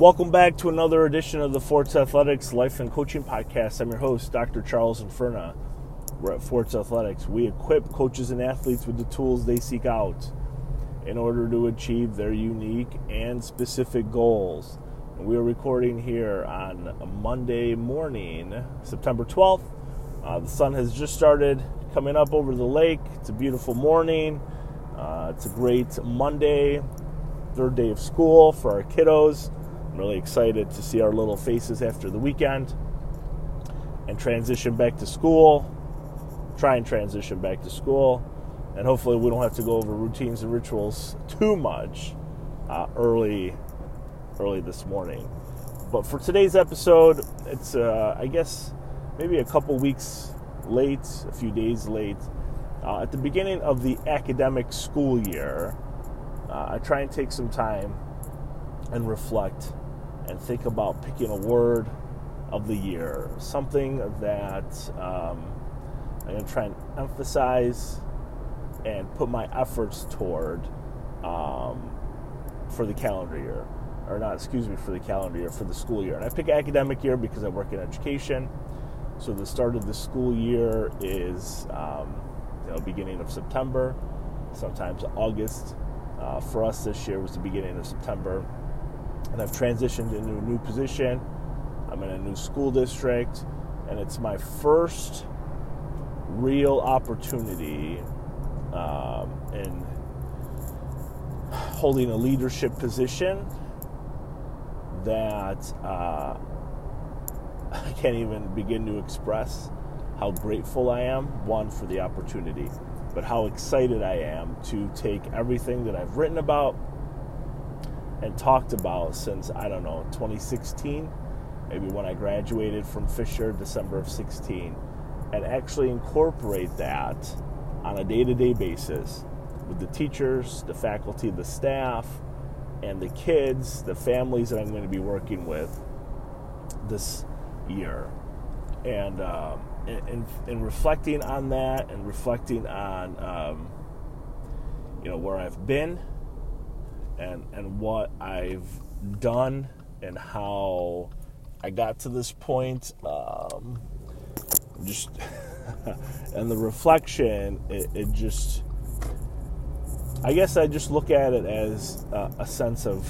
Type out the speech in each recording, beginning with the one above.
Welcome back to another edition of the Forza Athletics Life and Coaching Podcast. I'm your host, Dr. Charles Infurna. We're at Forza Athletics. We equip coaches and athletes with the tools they seek out in order to achieve their unique and specific goals. And we are recording here on Monday morning, September 12th. Uh, the sun has just started coming up over the lake. It's a beautiful morning. Uh, it's a great Monday, third day of school for our kiddos. Really excited to see our little faces after the weekend and transition back to school. Try and transition back to school. And hopefully, we don't have to go over routines and rituals too much uh, early, early this morning. But for today's episode, it's uh, I guess maybe a couple weeks late, a few days late. Uh, at the beginning of the academic school year, uh, I try and take some time and reflect and think about picking a word of the year, something that um, I'm going to try and emphasize and put my efforts toward um, for the calendar year. Or not, excuse me, for the calendar year, for the school year. And I pick academic year because I work in education. So the start of the school year is um, you know, beginning of September, sometimes August. Uh, for us this year was the beginning of September and I've transitioned into a new position. I'm in a new school district, and it's my first real opportunity um, in holding a leadership position that uh, I can't even begin to express how grateful I am, one, for the opportunity, but how excited I am to take everything that I've written about and talked about since I don't know 2016, maybe when I graduated from Fisher, December of 16, and actually incorporate that on a day-to-day basis with the teachers, the faculty, the staff, and the kids, the families that I'm going to be working with this year, and um, in, in, reflecting on that and reflecting on um, you know where I've been and and what I've done and how I got to this point. Um, just and the reflection, it, it, just. I guess I just look at it as a, a sense of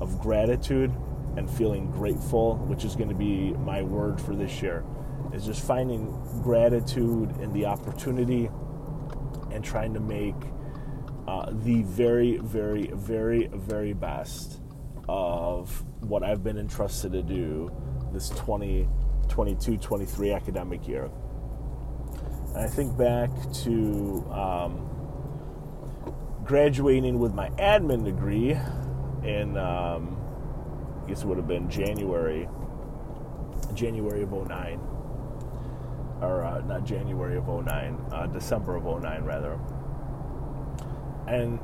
of gratitude and feeling grateful, which is going to be my word for this year. Is just finding gratitude in the opportunity and trying to make uh, the very, very, very, very best of what I've been entrusted to do this 2022 23 academic year. And I think back to um, graduating with my admin degree in, um, I guess it would have been January, January of 09. Or uh, not January of 09, uh, December of 09, rather and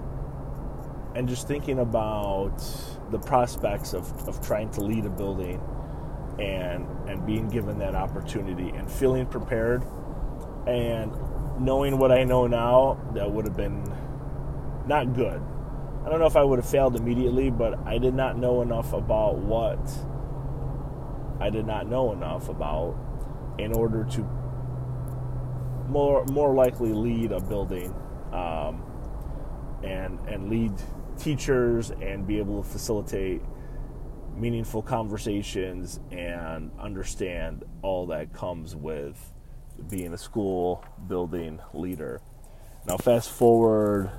and just thinking about the prospects of, of trying to lead a building and and being given that opportunity and feeling prepared and knowing what I know now that would have been not good. I don't know if I would have failed immediately, but I did not know enough about what I did not know enough about in order to more more likely lead a building um, and and lead teachers and be able to facilitate meaningful conversations and understand all that comes with being a school building leader. Now, fast forward,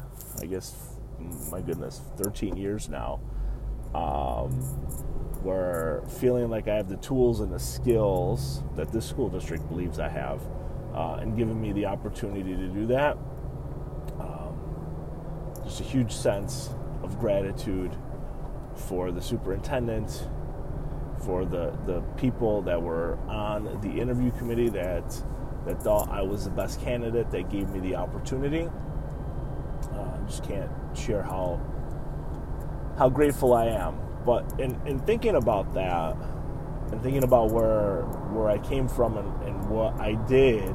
I guess, my goodness, 13 years now, um, where feeling like I have the tools and the skills that this school district believes I have, uh, and giving me the opportunity to do that a huge sense of gratitude for the superintendent, for the, the people that were on the interview committee that that thought I was the best candidate that gave me the opportunity. Uh, I just can't share how how grateful I am. But in, in thinking about that and thinking about where where I came from and, and what I did,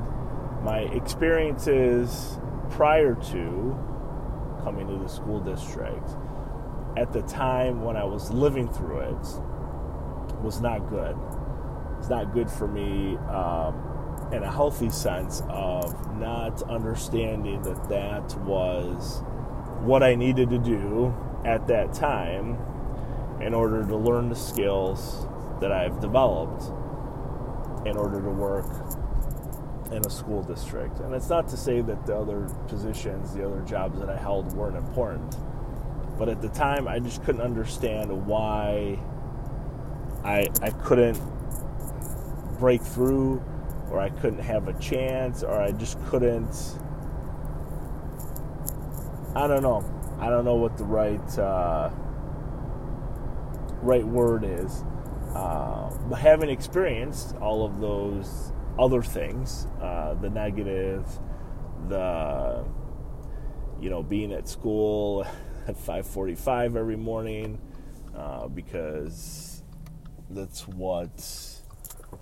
my experiences prior to coming to the school district. At the time when I was living through it, was not good. It's not good for me um, in a healthy sense of not understanding that that was what I needed to do at that time in order to learn the skills that I've developed in order to work in a school district. And it's not to say that the other positions, the other jobs that I held weren't important. But at the time, I just couldn't understand why I, I couldn't break through or I couldn't have a chance or I just couldn't. I don't know. I don't know what the right uh, right word is. Uh, but having experienced all of those other things, uh, the negative, the you know being at school at 5:45 every morning uh, because that's what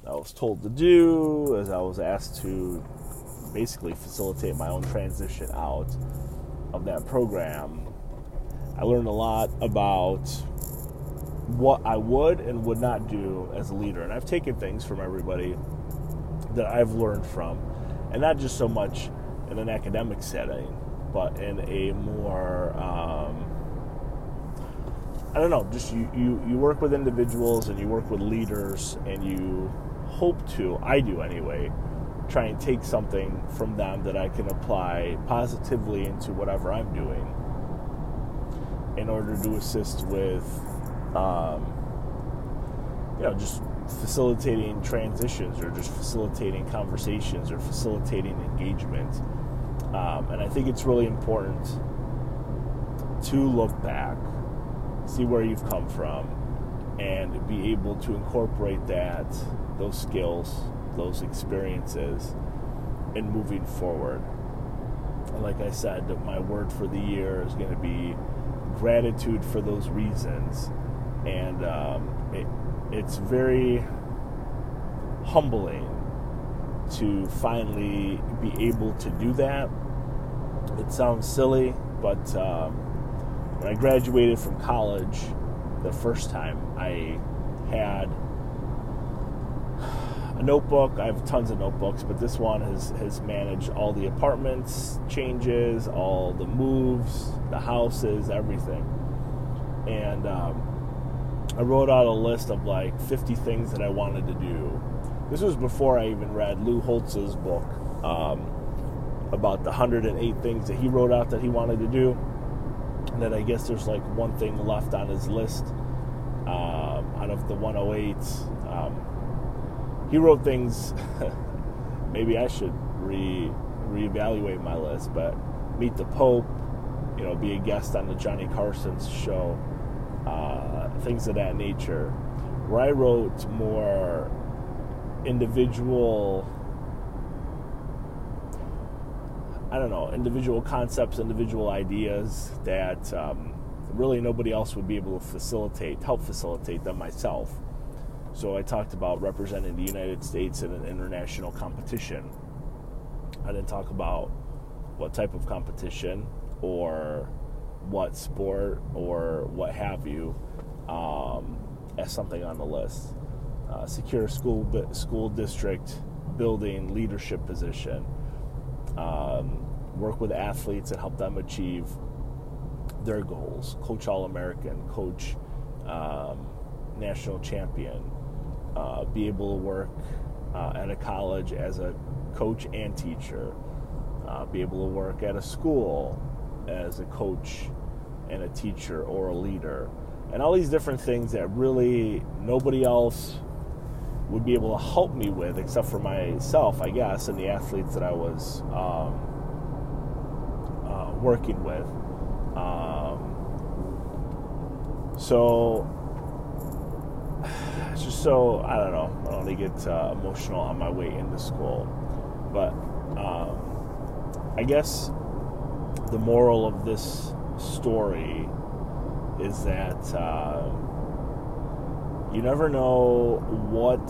I was told to do, as I was asked to basically facilitate my own transition out of that program. I learned a lot about what I would and would not do as a leader, and I've taken things from everybody that I've learned from, and not just so much in an academic setting, but in a more um, I don't know, just you, you, you work with individuals and you work with leaders and you hope to, I do anyway, try and take something from them that I can apply positively into whatever I'm doing in order to assist with, um, you know, just facilitating transitions or just facilitating conversations or facilitating engagement. Um, and I think it's really important to look back, see where you've come from, and be able to incorporate that, those skills, those experiences in moving forward. And like I said, my word for the year is going to be gratitude for those reasons. And um, it, it's very humbling to finally be able to do that. It sounds silly, but um, when I graduated from college the first time, I had a notebook. I have tons of notebooks, but this one has, has managed all the apartments changes, all the moves, the houses, everything. And um, I wrote out a list of like 50 things that I wanted to do. This was before I even read Lou Holtz's book um, about the 108 things that he wrote out that he wanted to do. And then I guess there's like one thing left on his list um, out of the 108. Um, he wrote things. maybe I should re reevaluate my list, but meet the Pope, you know, be a guest on the Johnny Carson's show uh, things of that nature. Where I wrote more individual, I don't know, individual concepts, individual ideas that um, really nobody else would be able to facilitate, help facilitate them myself. So I talked about representing the United States in an international competition. I didn't talk about what type of competition or what sport or what have you um, as something on the list. Uh, secure school school district building leadership position. Um, work with athletes and help them achieve their goals. Coach All American, coach um, national champion. Uh, be able to work uh, at a college as a coach and teacher. Uh, be able to work at a school as a coach and a teacher or a leader, and all these different things that really nobody else would be able to help me with except for myself, I guess, and the athletes that I was um, uh, working with. Um, so, it's just so, I don't know, I don't want to get uh, emotional on my way into school. But um, I guess the moral of this story is that uh, you never know what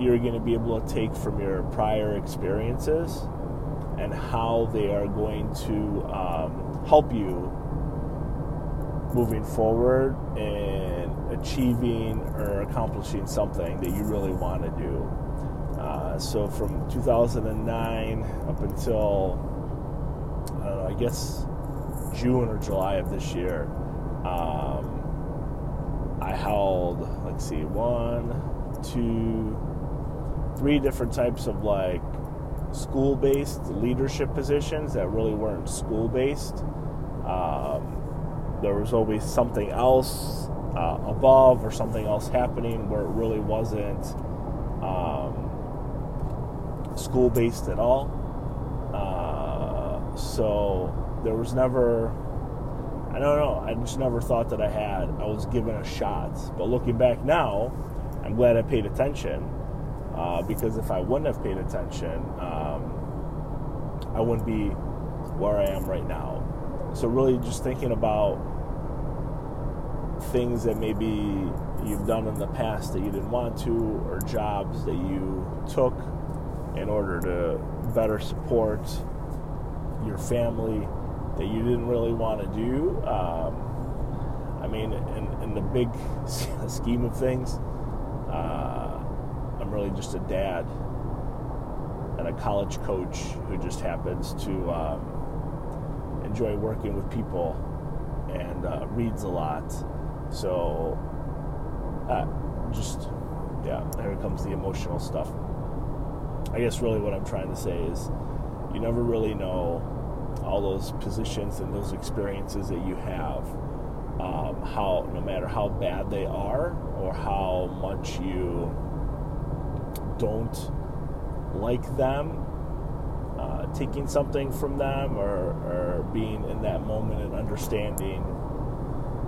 you're going to be able to take from your prior experiences and how they are going to um, help you moving forward in achieving or accomplishing something that you really want to do. Uh, so from 2009 up until I know, I guess June or July of this year, um, I held let's see, one, two, three different types of like school-based leadership positions that really weren't school-based. Um, there was always something else uh, above or something else happening where it really wasn't um, school based at all. Uh, so there was never, I don't know, I just never thought that I had, I was given a shot. But looking back now, I'm glad I paid attention uh, because if I wouldn't have paid attention, um, I wouldn't be where I am right now. So, really, just thinking about things that maybe you've done in the past that you didn't want to, or jobs that you took in order to better support your family that you didn't really want to do. Um, I mean, in, in, the big scheme of things, uh, I'm really just a dad and a college coach who just happens to um, enjoy working with people and uh, reads a lot. So, uh, just, yeah, here comes the emotional stuff. I guess really what I'm trying to say is you never really know all those positions and those experiences that you have, um, how, no matter how bad they are or how much you don't like them, uh, taking something from them or, or being in that moment and understanding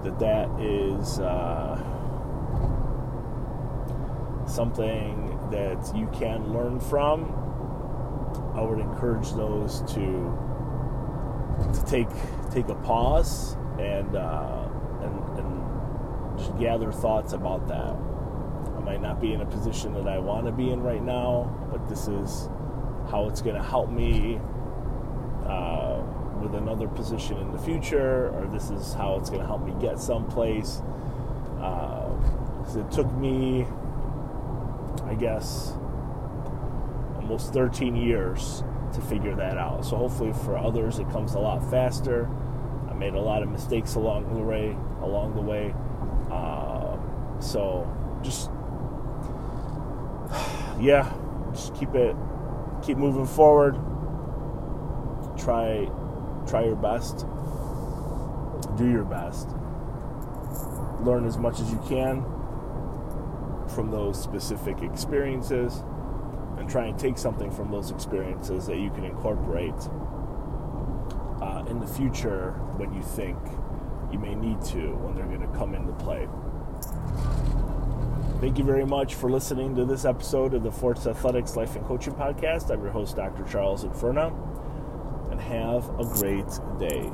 that that is uh, something that you can learn from. I would encourage those to to take take a pause and uh, and, and just gather thoughts about that. I might not be in a position that I want to be in right now, but this is how it's going to help me uh, with another position in the future, or this is how it's going to help me get someplace. Uh, it took me, I guess, almost 13 years to figure that out. So hopefully for others it comes a lot faster. I made a lot of mistakes along the way. Along the way, uh, so just yeah, just keep it, keep moving forward. Try try your best, do your best, learn as much as you can from those specific experiences, try and take something from those experiences that you can incorporate uh, in the future when you think you may need to, when they're going to come into play. Thank you very much for listening to this episode of the Forza Athletics Life and Coaching Podcast. I'm your host, Dr. Charles Infurna, and have a great day.